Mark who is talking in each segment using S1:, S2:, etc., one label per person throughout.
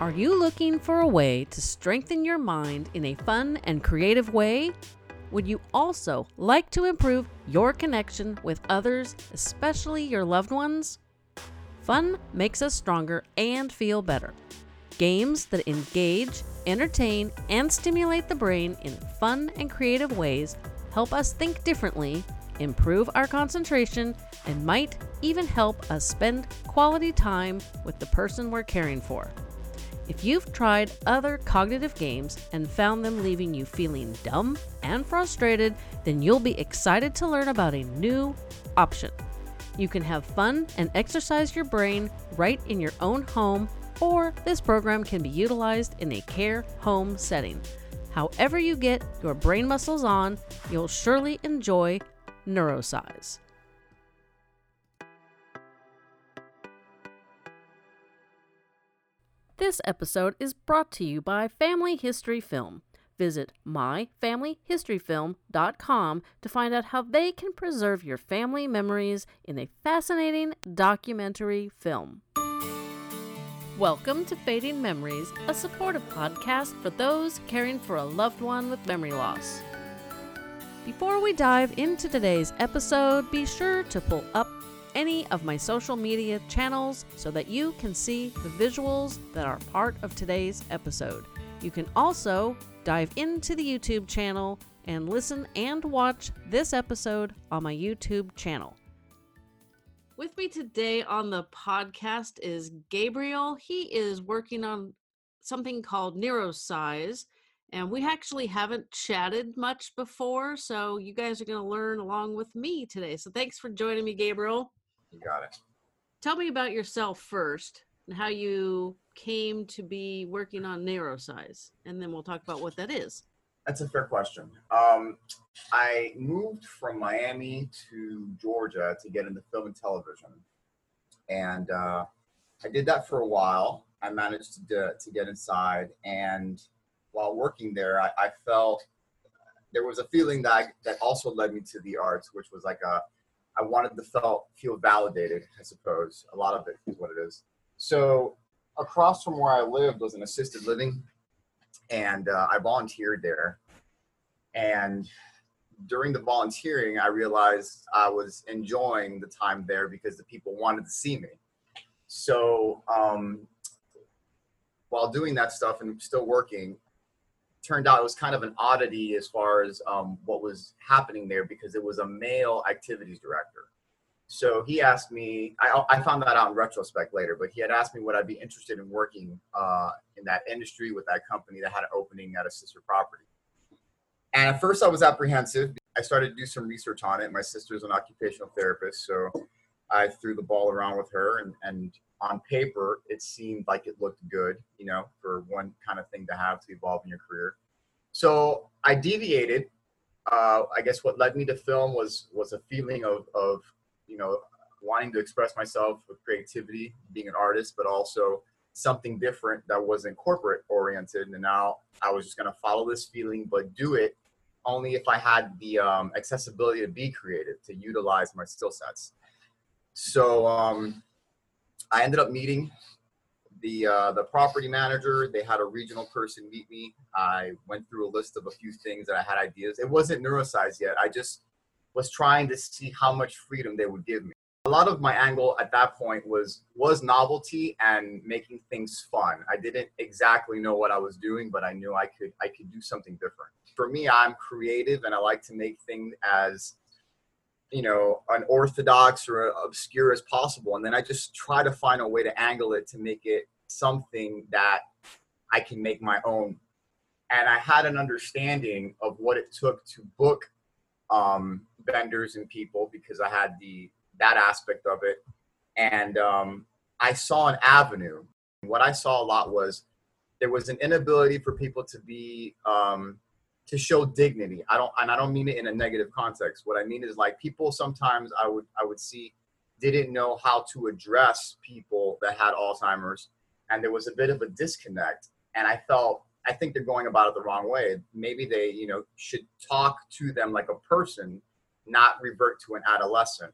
S1: Are you looking for a way to strengthen your mind in a fun and creative way? Would you also like to improve your connection with others, especially your loved ones? Fun makes us stronger and feel better. Games that engage, entertain, and stimulate the brain in fun and creative ways help us think differently, improve our concentration, and might even help us spend quality time with the person we're caring for. If you've tried other cognitive games and found them leaving you feeling dumb and frustrated, then you'll be excited to learn about a new option. You can have fun and exercise your brain right in your own home, or this program can be utilized in a care home setting. However, you get your brain muscles on, you'll surely enjoy Neurosize. This episode is brought to you by Family History Film. Visit myfamilyhistoryfilm.com to find out how they can preserve your family memories in a fascinating documentary film. Welcome to Fading Memories, a supportive podcast for those caring for a loved one with memory loss. Before we dive into today's episode, be sure to pull up any of my social media channels so that you can see the visuals that are part of today's episode. You can also dive into the YouTube channel and listen and watch this episode on my YouTube channel. With me today on the podcast is Gabriel. He is working on something called Neurosize, and we actually haven't chatted much before, so you guys are going to learn along with me today. So thanks for joining me, Gabriel.
S2: You got it.
S1: Tell me about yourself first and how you came to be working on Neurosize, and then we'll talk about what that is.
S2: That's a fair question. Um, I moved from Miami to Georgia to get into film and television, and uh, I did that for a while. I managed to do, to get inside, and while working there, I, I felt there was a feeling that I, that also led me to the arts, which was like a I wanted to felt feel validated. I suppose a lot of it is what it is. So across from where I lived was an assisted living, and uh, I volunteered there. And during the volunteering, I realized I was enjoying the time there because the people wanted to see me. So um, while doing that stuff and still working, turned out it was kind of an oddity as far as um, what was happening there because it was a male activities director. So he asked me, I, I found that out in retrospect later, but he had asked me would I be interested in working uh, in that industry with that company that had an opening at a sister property. And at first I was apprehensive. I started to do some research on it. My sister's an occupational therapist, so I threw the ball around with her and, and on paper it seemed like it looked good, you know, for one kind of thing to have to evolve in your career. So I deviated. Uh, I guess what led me to film was was a feeling of of you know, wanting to express myself with creativity, being an artist, but also something different that wasn't corporate oriented. And now I was just going to follow this feeling, but do it only if I had the um, accessibility to be creative, to utilize my skill sets. So um, I ended up meeting the uh, the property manager. They had a regional person meet me. I went through a list of a few things that I had ideas. It wasn't neurosize yet. I just was trying to see how much freedom they would give me. A lot of my angle at that point was was novelty and making things fun. I didn't exactly know what I was doing, but I knew I could I could do something different. For me, I'm creative and I like to make things as you know unorthodox or obscure as possible. And then i just try to find a way to angle it to make it something that i can make my own. And i had an understanding of what it took to book um, vendors and people because I had the that aspect of it, and um, I saw an avenue. What I saw a lot was there was an inability for people to be um, to show dignity. I don't, and I don't mean it in a negative context. What I mean is like people sometimes I would I would see didn't know how to address people that had Alzheimer's, and there was a bit of a disconnect. And I felt I think they're going about it the wrong way. Maybe they, you know, should talk to them like a person, not revert to an adolescent.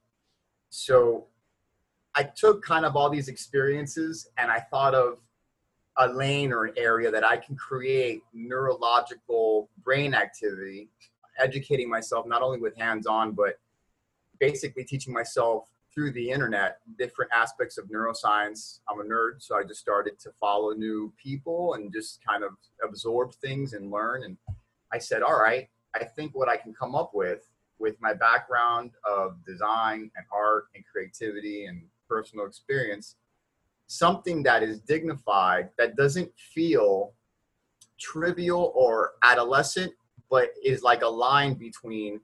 S2: So I took kind of all these experiences and I thought of a lane or an area that I can create neurological brain activity, educating myself not only with hands on, but basically teaching myself through the internet different aspects of neuroscience. I'm a nerd, so I just started to follow new people and just kind of absorb things and learn. And I said, all right, I think what I can come up with, with my background of design and art and creativity and personal experience, something that is dignified, that doesn't feel trivial or adolescent, but is like a line between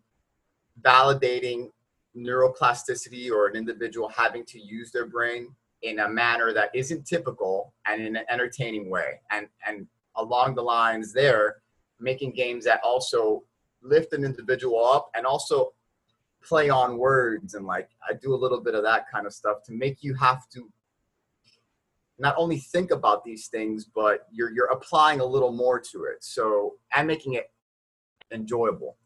S2: validating neuroplasticity or an individual having to use their brain in a manner that isn't typical and in an entertaining way. And and along the lines there, making games that also lift an individual up and also play on words and like I do a little bit of that kind of stuff to make you have to not only think about these things, but you're you're applying a little more to it. So and making it enjoyable.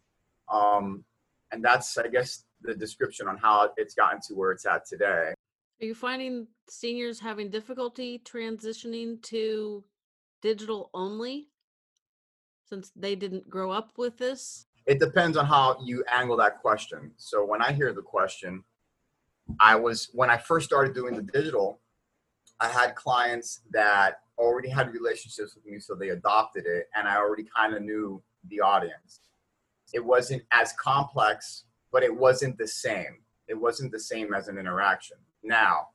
S2: Um, and that's I guess the description on how it's gotten to where it's at today.
S1: Are you finding seniors having difficulty transitioning to digital only since they didn't grow up with this?
S2: It depends on how you angle that question. So when I hear the question, I was when I first started doing the digital, I had clients that already had relationships with me, so they adopted it, and I already kind of knew the audience. It wasn't as complex, but it wasn't the same. It wasn't the same as an interaction. Now,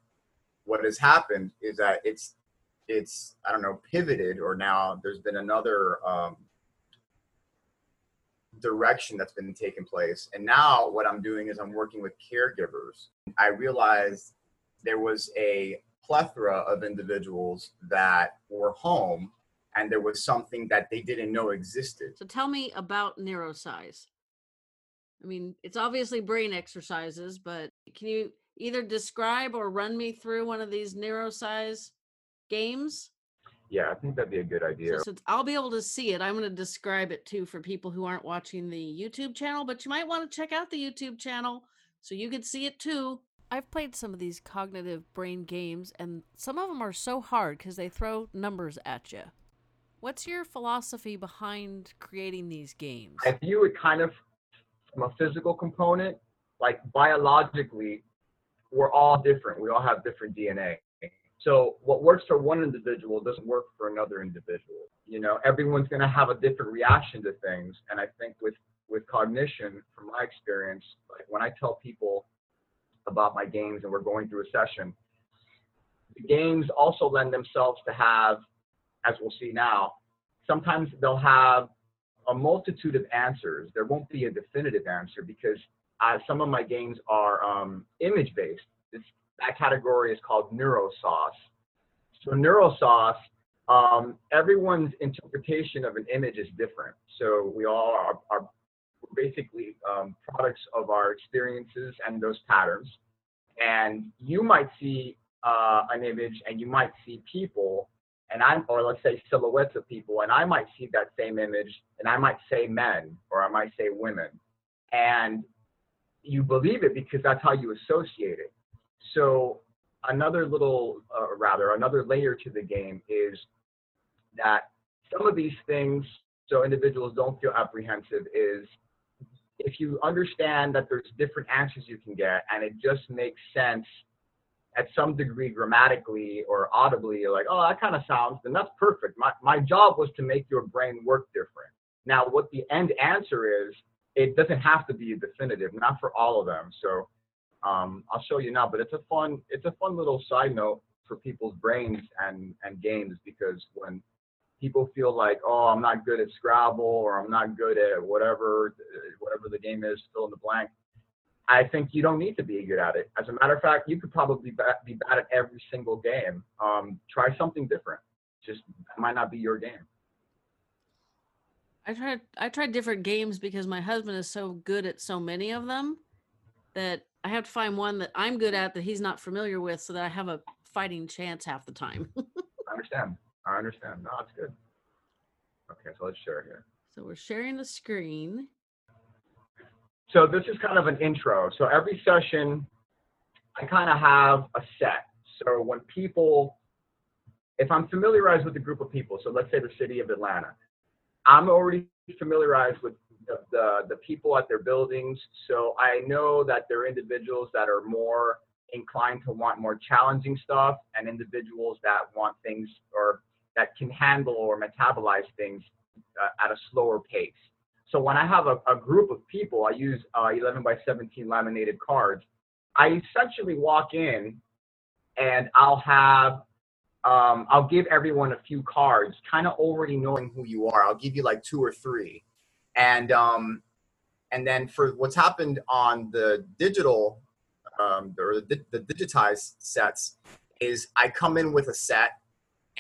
S2: what has happened is that it's it's I don't know pivoted, or now there's been another um, direction that's been taking place. And now what I'm doing is I'm working with caregivers. I realized there was a plethora of individuals that were home and there was something that they didn't know existed.
S1: So tell me about neurosize. I mean, it's obviously brain exercises, but can you either describe or run me through one of these neurosize games?
S2: Yeah, I think that'd be a good idea.
S1: So since I'll be able to see it, I'm going to describe it too for people who aren't watching the YouTube channel, but you might want to check out the YouTube channel so you can see it too. I've played some of these cognitive brain games, and some of them are so hard because they throw numbers at you. What's your philosophy behind creating these games?
S2: I view it kind of from a physical component, like biologically, we're all different. We all have different DNA. So what works for one individual doesn't work for another individual. You know, everyone's going to have a different reaction to things. And I think with with cognition, from my experience, like when I tell people about my games and we're going through a session. The games also lend themselves to have, as we'll see now, sometimes they'll have a multitude of answers. There won't be a definitive answer because uh, some of my games are um, image based. This, that category is called neurosauce. So neurosauce, um, everyone's interpretation of an image is different. So we all are, are basically um, products of our experiences and those patterns. And you might see uh, an image and you might see people, and I'm, or let's say silhouettes of people, and I might see that same image and I might say men or I might say women. And you believe it because that's how you associate it. So another little, uh, rather, another layer to the game is that some of these things, so individuals don't feel apprehensive, is if you understand that there's different answers you can get and it just makes sense at some degree grammatically or audibly, you're like, oh, that kind of sounds, then that's perfect. My, my job was to make your brain work different. Now, what the end answer is, it doesn't have to be definitive, not for all of them. So um, I'll show you now, but it's a fun, it's a fun little side note for people's brains and, and games because when people feel like, oh, I'm not good at Scrabble or I'm not good at whatever, whatever the game is, fill in the blank. I think you don't need to be good at it. As a matter of fact, you could probably be bad at every single game. Um, try something different. Just might not be your game.
S1: I tried I tried different games because my husband is so good at so many of them that I have to find one that I'm good at that he's not familiar with so that I have a fighting chance half the time.
S2: I understand. I understand. No, it's good. Okay, so let's share here.
S1: So we're sharing the screen.
S2: So this is kind of an intro. So every session, I kind of have a set. So when people if I'm familiarized with a group of people, so let's say the city of Atlanta, I'm already familiarized with the, the, the people at their buildings. So I know that there are individuals that are more inclined to want more challenging stuff and individuals that want things or that can handle or metabolize things uh, at a slower pace. So when I have a, a group of people, I use uh, 11 by 17 laminated cards. I essentially walk in and I'll have um, I'll give everyone a few cards, kind of already knowing who you are. I'll give you like two or three, and um, and then for what's happened on the digital um, or the, the digitized sets is I come in with a set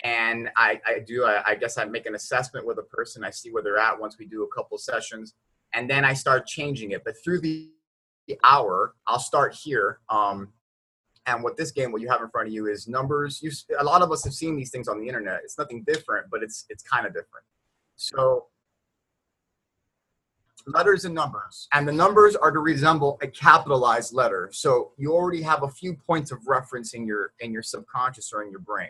S2: and I, I do I guess I make an assessment with a person. I see where they're at once we do a couple sessions, and then I start changing it. But through the, the hour, I'll start here. Um, and what this game, what you have in front of you, is numbers. You, a lot of us have seen these things on the internet. It's nothing different, but it's it's kind of different. So letters and numbers, and the numbers are to resemble a capitalized letter. So you already have a few points of reference in your in your subconscious or in your brain.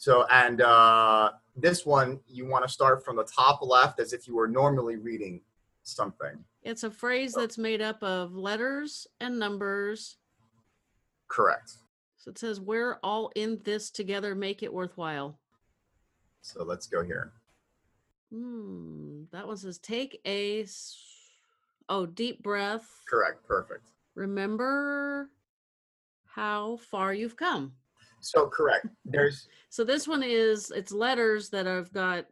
S2: So and uh, this one, you want to start from the top left as if you were normally reading something.
S1: It's a phrase that's made up of letters and numbers
S2: Correct.
S1: So it says, we're all in this together, make it worthwhile.
S2: So let's go here.
S1: Hmm. That one says, take a, oh, deep breath.
S2: Correct. Perfect.
S1: Remember how far you've come.
S2: So correct. There's.
S1: so this one is, it's letters that have got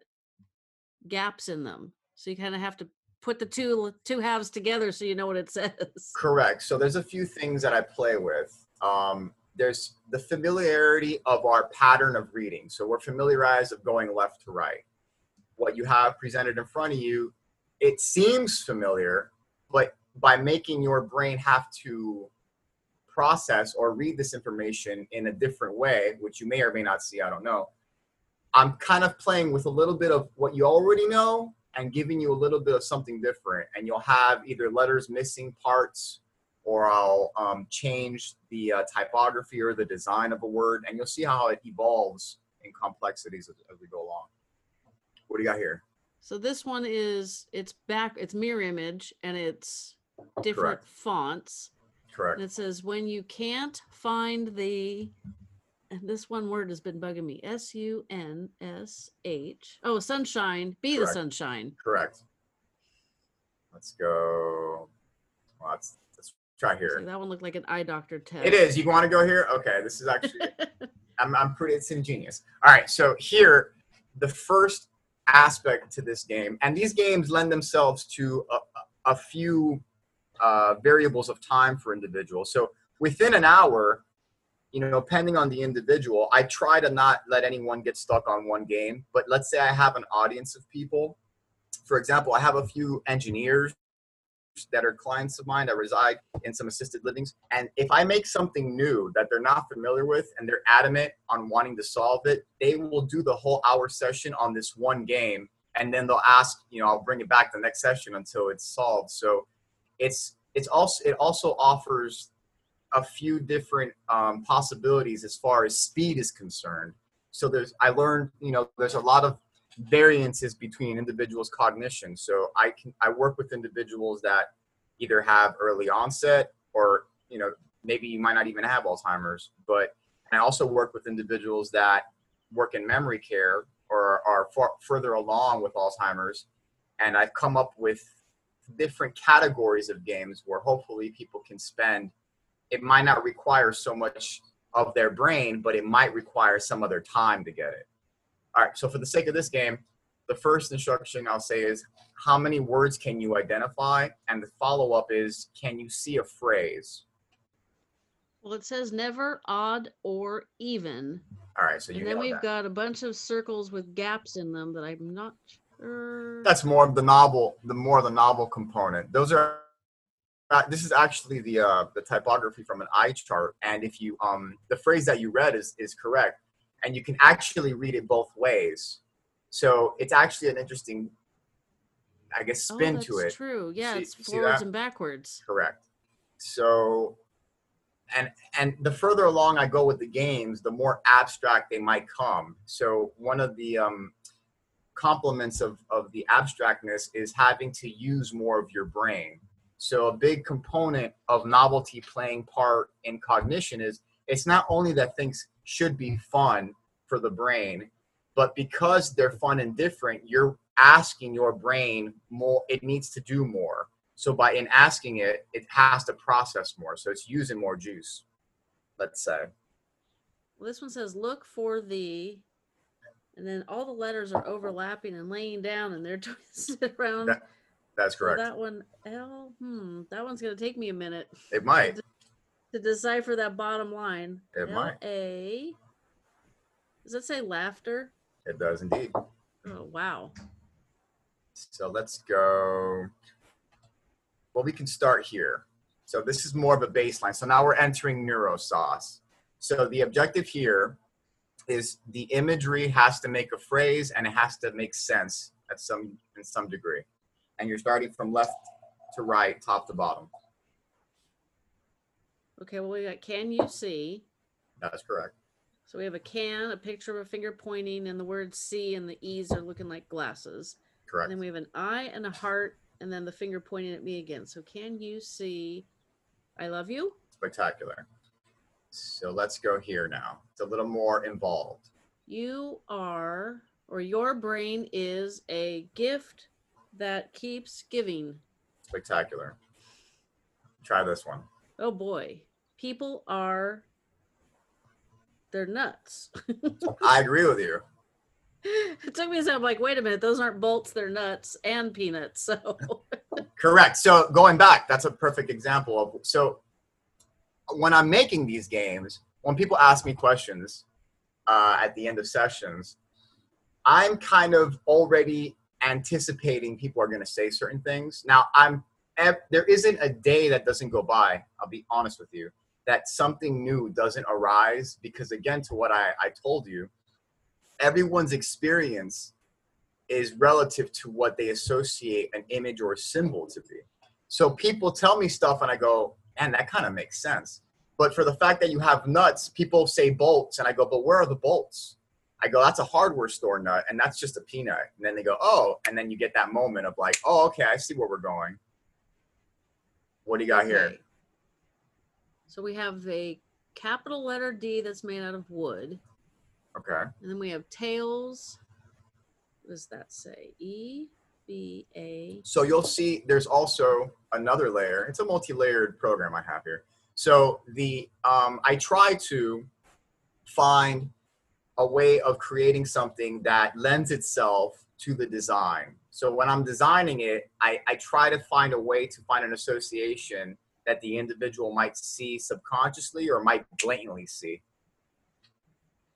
S1: gaps in them. So you kind of have to put the two two halves together so you know what it says.
S2: Correct. So there's a few things that I play with um, there's the familiarity of our pattern of reading. So we're familiarized of going left to right. What you have presented in front of you, it seems familiar, but by making your brain have to process or read this information in a different way, which you may or may not see, I don't know. I'm kind of playing with a little bit of what you already know and giving you a little bit of something different. And you'll have either letters missing parts or I'll um, change the uh, typography or the design of a word, and you'll see how it evolves in complexities as, as, we go along. What do you got here?
S1: So this one is it's back, it's mirror image, and it's different Correct. fonts.
S2: Correct.
S1: And it says when you can't find the, and this one word has been bugging me. S U N S H. Oh, sunshine. Be Correct. the sunshine.
S2: Correct. Let's go. Well, that's try here.
S1: That one looked like an eye doctor test.
S2: It is. You want to go here? Okay, this is actually. I'm, I'm pretty. It's ingenious. All right, so here, the first aspect to this game, and these games lend themselves to a, a few uh, variables of time for individuals. So within an hour, you know, depending on the individual, I try to not let anyone get stuck on one game. But let's say I have an audience of people. For example, I have a few engineers that are clients of mine that reside in some assisted livings. And if I make something new that they're not familiar with and they're adamant on wanting to solve it, they will do the whole hour session on this one game. And then they'll ask, you know, I'll bring it back the next session until it's solved. So it's it's also it also offers a few different um, possibilities as far as speed is concerned. So there's I learned, you know, there's a lot of variances between individuals' cognition. So I can I work with individuals that either have early onset or you know maybe you might not even have Alzheimer's, but I also work with individuals that work in memory care or are far, further along with Alzheimer's, and I've come up with different categories of games where hopefully people can spend. It might not require so much of their brain, but it might require some other time to get it. All right, so for the sake of this game, the first instruction I'll say is how many words can you identify? And the follow up is can you see a phrase?
S1: Well, it says never, odd, or even.
S2: All right, so
S1: you. And then we've that. got a bunch of circles with gaps in them that I'm not sure.
S2: That's more of the novel, the more the novel component. Those are. Uh, this is actually the uh, the typography from an eye chart, and if you um the phrase that you read is is correct and you can actually read it both ways. So it's actually an interesting, I guess, oh, spin
S1: oh,
S2: to it.
S1: True. Yeah, see, it's forwards and backwards.
S2: Correct. So and and the further along I go with the games, the more abstract they might come. So one of the um, complements of of the abstractness is having to use more of your brain. So a big component of novelty playing part in cognition is it's not only that things should be fun for the brain, but because they're fun and different, you're asking your brain more. It needs to do more. So by in asking it, it has to process more. So it's using more juice. Let's say.
S1: Well, this one says, "Look for the," and then all the letters are overlapping and laying down, and they're twisted around.
S2: That- That's
S1: So
S2: correct.
S1: that one, L. Hmm. That one's gonna take me a minute
S2: It might.
S1: to decipher that bottom line.
S2: It might.
S1: A. Does that say laughter?
S2: It does indeed.
S1: Oh wow.
S2: So let's go. Well, we can start here. So this is more of a baseline. So now we're entering neurosauce. So the objective here is the imagery has to make a phrase and it has to make sense at some in some degree. And you're starting from left to right, top to bottom.
S1: Okay. Well, we got. Can you see?
S2: That's correct.
S1: So we have a can, a picture of a finger pointing, and the word see and the E's are looking like glasses. And
S2: Correct.
S1: then we have an eye and a heart, and then the finger pointing at me again. So can you see I love you?
S2: Spectacular. So let's go here now. It's a little more involved.
S1: You are, or your brain is a gift that keeps giving.
S2: Spectacular. Try this one.
S1: Oh boy. People are, they're nuts.
S2: I agree with you.
S1: it took me a second. I'm like, wait a minute, those aren't bolts, they're nuts and peanuts. So,
S2: Correct. So going back, that's a perfect example of so when I'm making these games, when people ask me questions uh, at the end of sessions, I'm kind of already anticipating people are going to say certain things. Now, I'm there isn't a day that doesn't go by. I'll be honest with you that something new doesn't arise because again, to what I, I told you, everyone's experience is relative to what they associate an image or a symbol to be. So people tell me stuff and I go, man, that kind of makes sense. But for the fact that you have nuts, people say bolts and I go, but where are the bolts? I go, that's a hardware store nut and that's just a peanut. And then they go, oh, and then you get that moment of like, oh, okay, I see where we're going. What do you got here?
S1: So we have a capital letter D that's made out of wood.
S2: Okay.
S1: And then we have tails. What does that say? E B A.
S2: So you'll see there's also another layer. It's a multi-layered program I have here. So the um, I try to find a way of creating something that lends itself to the design. So when I'm designing it, I, I try to find a way to find an association that the individual might see subconsciously or might blatantly see.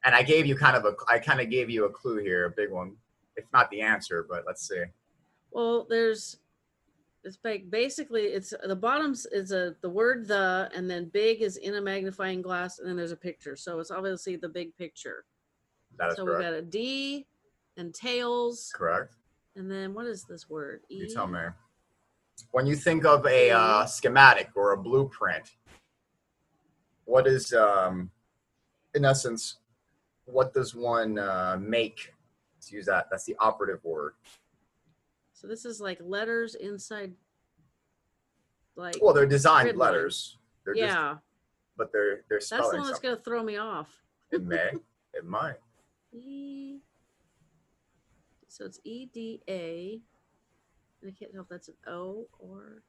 S2: And I gave you kind of a I kind of gave you a clue here, a big one. If not the answer, but let's see.
S1: Well, there's it's like basically it's the bottoms is a the word the and then big is in a magnifying glass and then there's a picture. So it's obviously the big picture.
S2: That is
S1: so we
S2: correct.
S1: got a D and tails
S2: Correct.
S1: and then what is this word? E
S2: You tell me. When you think of a uh, schematic or a blueprint, what is, um, in essence, what does one uh, make? Let's use that. That's the operative word.
S1: So this is like letters inside like
S2: Well, they're designed
S1: Grid
S2: letters. They're just,
S1: yeah.
S2: but they're they're
S1: That's the one that's gonna throw me off.
S2: It may. It might.
S1: E. So it's E D A. I can't tell if that's an O or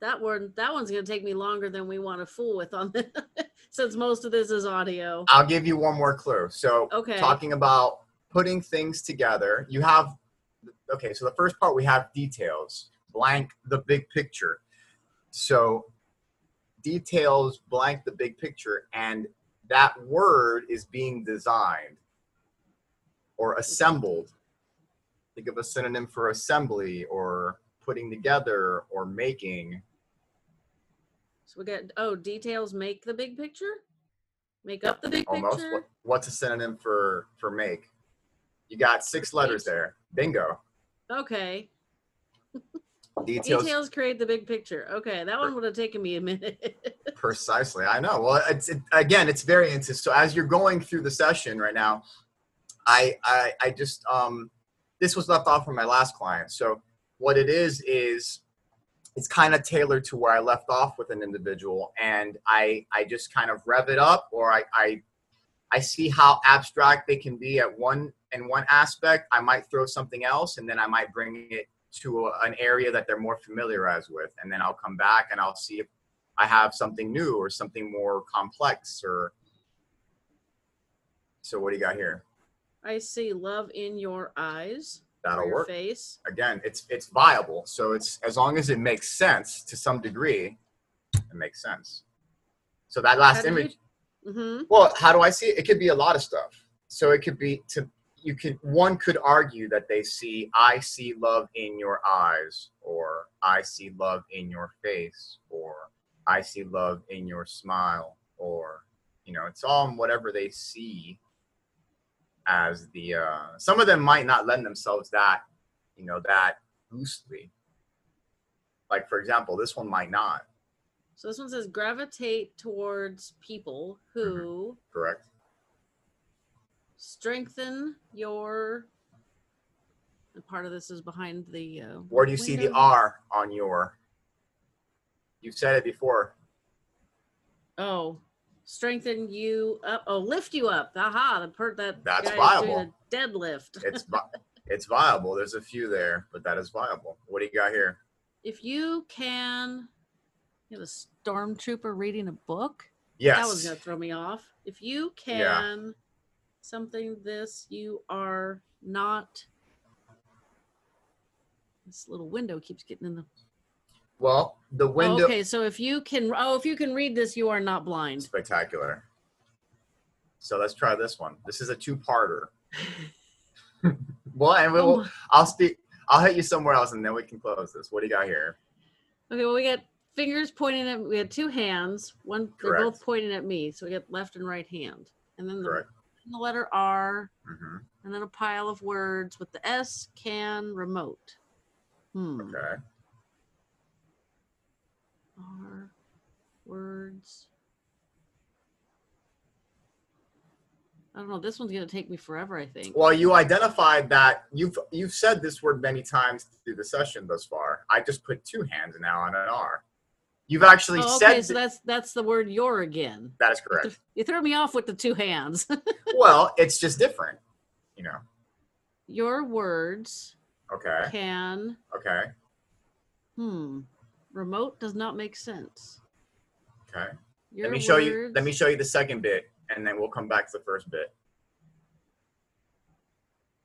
S1: that one That one's gonna take me longer than we want to fool with on this, since most of this is audio.
S2: I'll give you one more clue. So,
S1: Okay.
S2: talking about putting things together, you have, okay, so the first part we have details, blank the big picture. So, details blank the big picture, and that word is being designed or assembled. Think of a synonym for assembly or putting together or making.
S1: So we got oh details make the big picture, make up the big
S2: almost.
S1: picture.
S2: What, what's a synonym for for make? You got six letters there. Bingo.
S1: Okay.
S2: Details,
S1: Details create the big picture. Okay, that one would have taken me a minute.
S2: precisely. I know. Well, it's it, again, it's very interesting. So as you're going through the session right now, I I, I just um, this was left off from my last client. So what it is is it's kind of tailored to where I left off with an individual, and I I just kind of rev it up, or I I, I see how abstract they can be at one in one aspect. I might throw something else, and then I might bring it to a, an area that they're more familiarized with, and then I'll come back and I'll see if I have something new or something more complex or. So what do you got here?
S1: I see love in your eyes,
S2: That'll
S1: your
S2: work.
S1: face.
S2: Again, it's it's viable. So it's as long as it makes sense to some degree, it makes sense. So that last image.
S1: Mm-hmm.
S2: Well, how do I see it? It could be a lot of stuff. So it could be to you could one could argue that they see I see love in your eyes or I see love in your face or I see love in your smile or you know, it's all whatever they see as the uh some of them might not lend themselves that, you know, that loosely. Like for example, this one might not,
S1: So this one says gravitate towards people who
S2: correct?
S1: Strengthen your. And part of this is behind the. Uh,
S2: Where do you see the
S1: window.
S2: R on your? You've said it before.
S1: Oh, strengthen you up. Oh, lift you up. Aha! The per that.
S2: That's
S1: guy is
S2: viable.
S1: A deadlift.
S2: It's vi- it's viable. There's a few there, but that is viable. What do you got here?
S1: if you can. You have a stormtrooper reading a book.
S2: Yes.
S1: That was gonna throw me off. If you can. Something this, you are not. This little window keeps getting in the.
S2: well, the
S1: Oh,
S2: window.
S1: okay, so if you can, oh, if you can read this, you are not blind.
S2: Spectacular. So let's try this one. This is a two-parter. well, and
S1: Oh
S2: we'll, I'll speak. I'll hit you somewhere else, and then we can close this. What do you got here?
S1: Okay, well, we got fingers pointing at. We had two hands. One,
S2: Correct.
S1: they're both pointing at me. So we got left and right hand, and then the,
S2: Correct.
S1: The letter R,
S2: hmm
S1: and then a pile of words with the S, can, remote. Hmm.
S2: Okay.
S1: R, words. I don't know. This one's gonna take me forever. I think.
S2: Well, you identified that you've you've said this word many times through the session thus far. I just put two hands now on an R. You've actually
S1: Oh,
S2: said
S1: okay, so that's that's the word "your" again.
S2: that is correct.
S1: You threw me off with the two hands.
S2: well, it's just different, you know.
S1: your words
S2: Okay.
S1: can.
S2: Okay.
S1: Hmm. Remote does not make sense.
S2: Okay.
S1: Your
S2: let me show you. Let me show you the second bit, and then we'll come back to the first bit.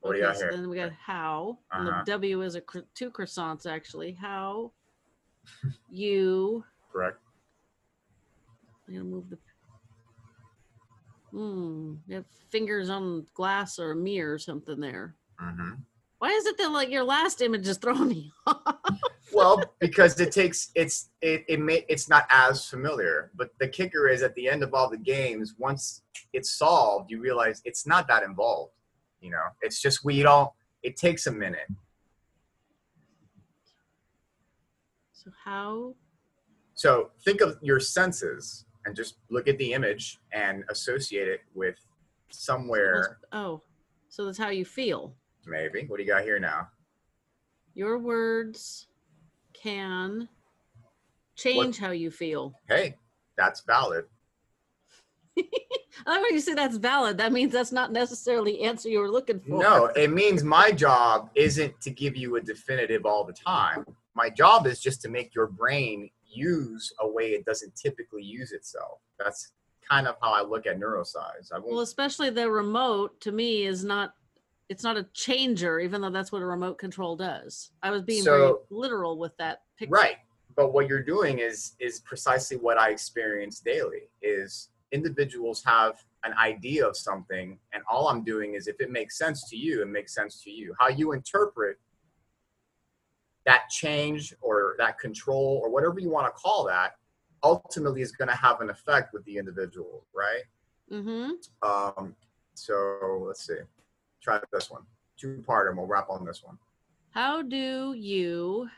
S2: What do you
S1: Okay,
S2: got
S1: so
S2: here?
S1: Then we got how.
S2: Uh-huh.
S1: the W is a two croissants actually. How you.
S2: Correct.
S1: I'm gonna move the. Hmm. You have fingers on glass or a mirror or something there.
S2: hmm
S1: Why is it that like your last image is throwing me off?
S2: Well, because it takes it's it it may it's not as familiar, but the kicker is at the end of all the games, once it's solved, you realize it's not that involved. You know, it's just we don't. It takes a minute.
S1: So how?
S2: So think of your senses and just look at the image and associate it with somewhere.
S1: Oh, so that's how you feel.
S2: Maybe. What do you got here now?
S1: Your words can change how you feel.
S2: Hey, that's valid.
S1: I like when you say that's valid. That means that's not necessarily the answer you were looking for.
S2: No, it means my job isn't to give you a definitive all the time. My job is just to make your brain use a way it doesn't typically use itself. That's kind of how I look at neuroscience. I
S1: Well, especially the remote to me is not. It's not a changer, even though that's what a remote control does. I was being very literal with that picture.
S2: right. But what you're doing is is precisely what I experience daily. Is individuals have an idea of something, and all I'm doing is if it makes sense to you, it makes sense to you. How you interpret that change or that control or whatever you want to call that ultimately is going to have an effect with the individual, right?
S1: Mm-hmm.
S2: Um, so let's see. Try this one. Two part, and we'll wrap on this one.
S1: How do you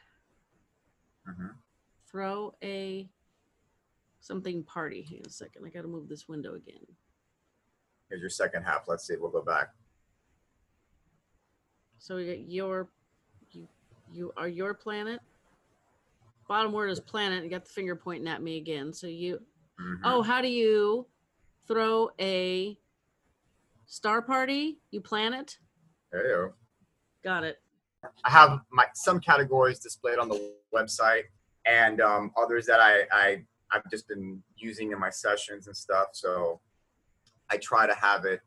S2: Mhm.
S1: throw a something party. Hang on a second. I got to move this window again.
S2: Here's your second half. Let's see. We'll go back.
S1: So we got your, you, are your planet. Bottom word is planet. You got the finger pointing at me again. So you,
S2: Mhm.
S1: oh, how do you throw a star party? You planet?
S2: There you go.
S1: Got it.
S2: I have my some categories displayed on the website, and um, others that I, I I've just been using in my sessions and stuff. So I try to have it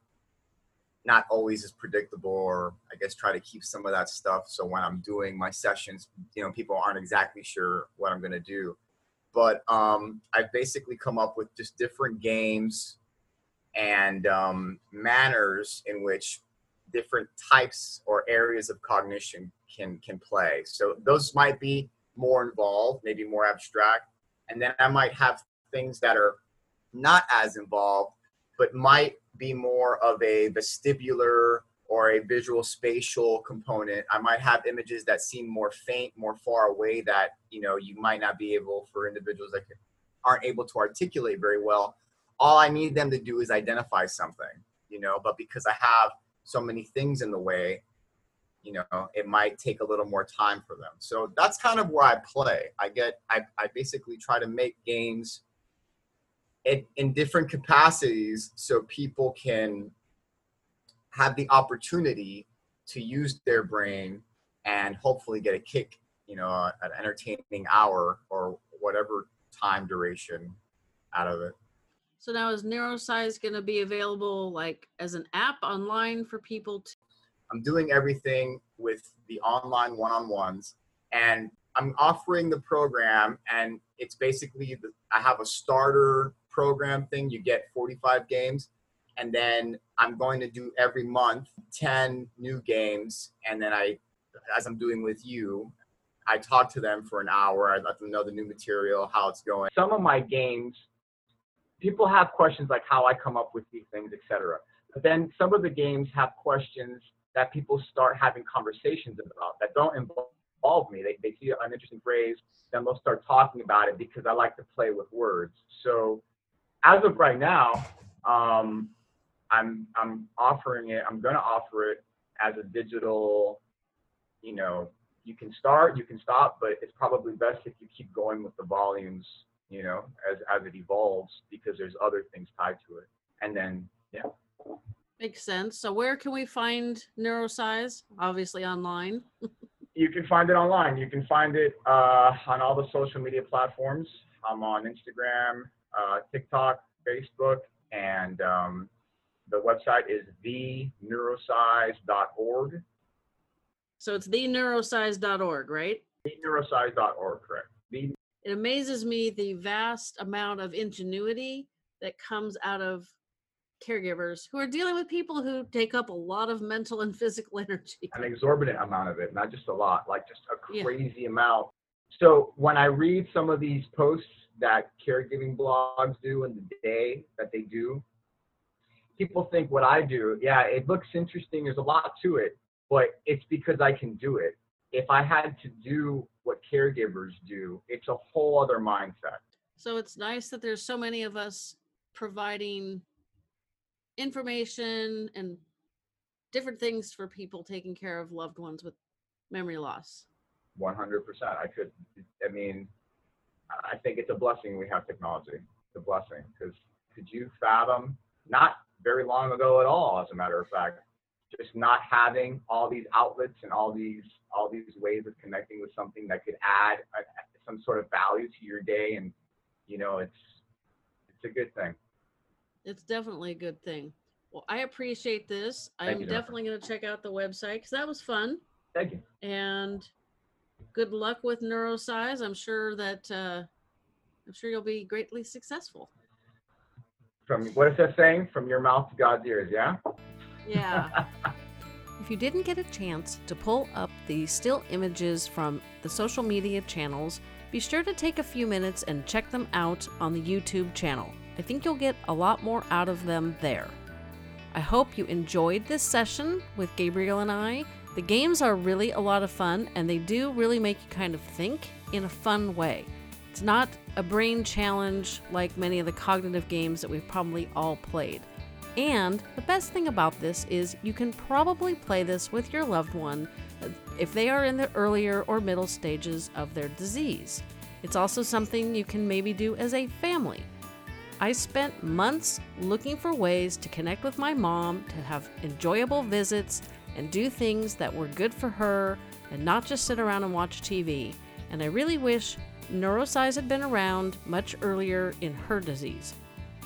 S2: not always as predictable, or I guess try to keep some of that stuff. So when I'm doing my sessions, you know, people aren't exactly sure what I'm going to do. But um, I've basically come up with just different games and um, manners in which different types or areas of cognition can can play. So those might be more involved, maybe more abstract, and then I might have things that are not as involved, but might be more of a vestibular or a visual spatial component. I might have images that seem more faint, more far away that you know you might not be able for individuals that aren't able to articulate very well. All I need them to do is identify something, you know. But because I have so many things in the way you know it might take a little more time for them so that's kind of where i play i get i, I basically try to make games in, in different capacities so people can have the opportunity to use their brain and hopefully get a kick you know an entertaining hour or whatever time duration out of it
S1: So now is Neurosize going to be available like as an app online for people to?
S2: I'm doing everything with the online one-on-ones, and I'm offering the program, and it's basically the, I have a starter program thing. You get 45 games, and then I'm going to do every month 10 new games, and then I, as I'm doing with you, I talk to them for an hour. I let them know the new material, how it's going. Some of my games, people have questions like how I come up with these things, etc. But then some of the games have questions that people start having conversations about that don't involve me. They, they see an interesting phrase, then they'll start talking about it because I like to play with words. So as of right now, um, I'm I'm offering it. I'm gonna offer it as a digital. You know, you can start, you can stop, but it's probably best if you keep going with the volumes. You know, as as it evolves because there's other things tied to it. And then yeah.
S1: Makes sense. So where can we find Neurosize? Obviously online.
S2: You can find it online. You can find it uh, on all the social media platforms. I'm on Instagram, TikTok, Facebook, and um, the website is theneurosize.org.
S1: So it's theneurosize.org, right?
S2: Theneurosize.org, correct. The
S1: It amazes me the vast amount of ingenuity that comes out of caregivers who are dealing with people who take up a lot of mental and physical energy.
S2: an exorbitant amount of it, not just a lot, like just a
S1: Yeah.
S2: crazy amount. So when I read some of these posts that caregiving blogs do in the day that they do, people think what I do, yeah, it looks interesting. There's a lot to it, but it's because I can do it. If I had to do what caregivers do, it's a whole other mindset.
S1: So it's nice that there's so many of us providing information and different things for people taking care of loved ones with memory loss.
S2: 100%. I could, I mean, I think it's a blessing we have technology. It's a blessing because could you fathom, not very long ago at all, as a matter of fact, just not having all these outlets and all these all these ways of connecting with something that could add a, some sort of value to your day, and you know, it's it's a good thing.
S1: It's definitely a good thing. Well, I appreciate this. I'm definitely going to check out the website because that was fun.
S2: Thank you.
S1: And good luck with Neurosize. I'm sure that uh, I'm sure you'll be greatly successful.
S2: From what is that saying? From your mouth to God's ears, yeah.
S1: Yeah. If you didn't get a chance to pull up the still images from the social media channels, be sure to take a few minutes and check them out on the YouTube channel. I think you'll get a lot more out of them there. I hope you enjoyed this session with Gabriel and I. The games are really a lot of fun and they do really make you kind of think. in a fun way. It's not a brain challenge like many of the cognitive games that we've probably all played. And the best thing about this is you can probably play this with your loved one if they are in the earlier or middle stages of their disease. It's also something you can maybe do as a family. I spent months looking for ways to connect with my mom, to have enjoyable visits, and do things that were good for her, and not just sit around and watch TV. And I really wish Neurosize had been around much earlier in her disease.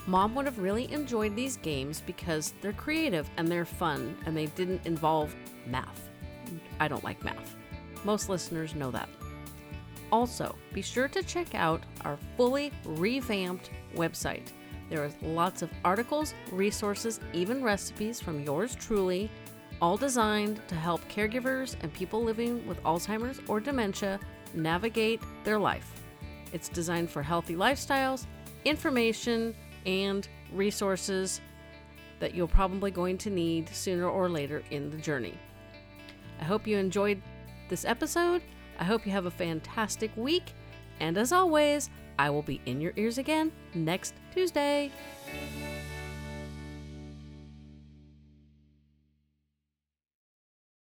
S1: Mom would have really enjoyed these games because they're creative and they're fun and they didn't involve math. I don't like math. Most listeners know that. Also, be sure to check out our fully revamped website. There are lots of articles, resources, even recipes from yours truly, all designed to help caregivers and people living with Alzheimer's or dementia navigate their life. It's designed for healthy lifestyles, information, and resources that you're probably going to need sooner or later in the journey. I hope you enjoyed this episode. I hope you have a fantastic week. And as always, I will be in your ears again next Tuesday.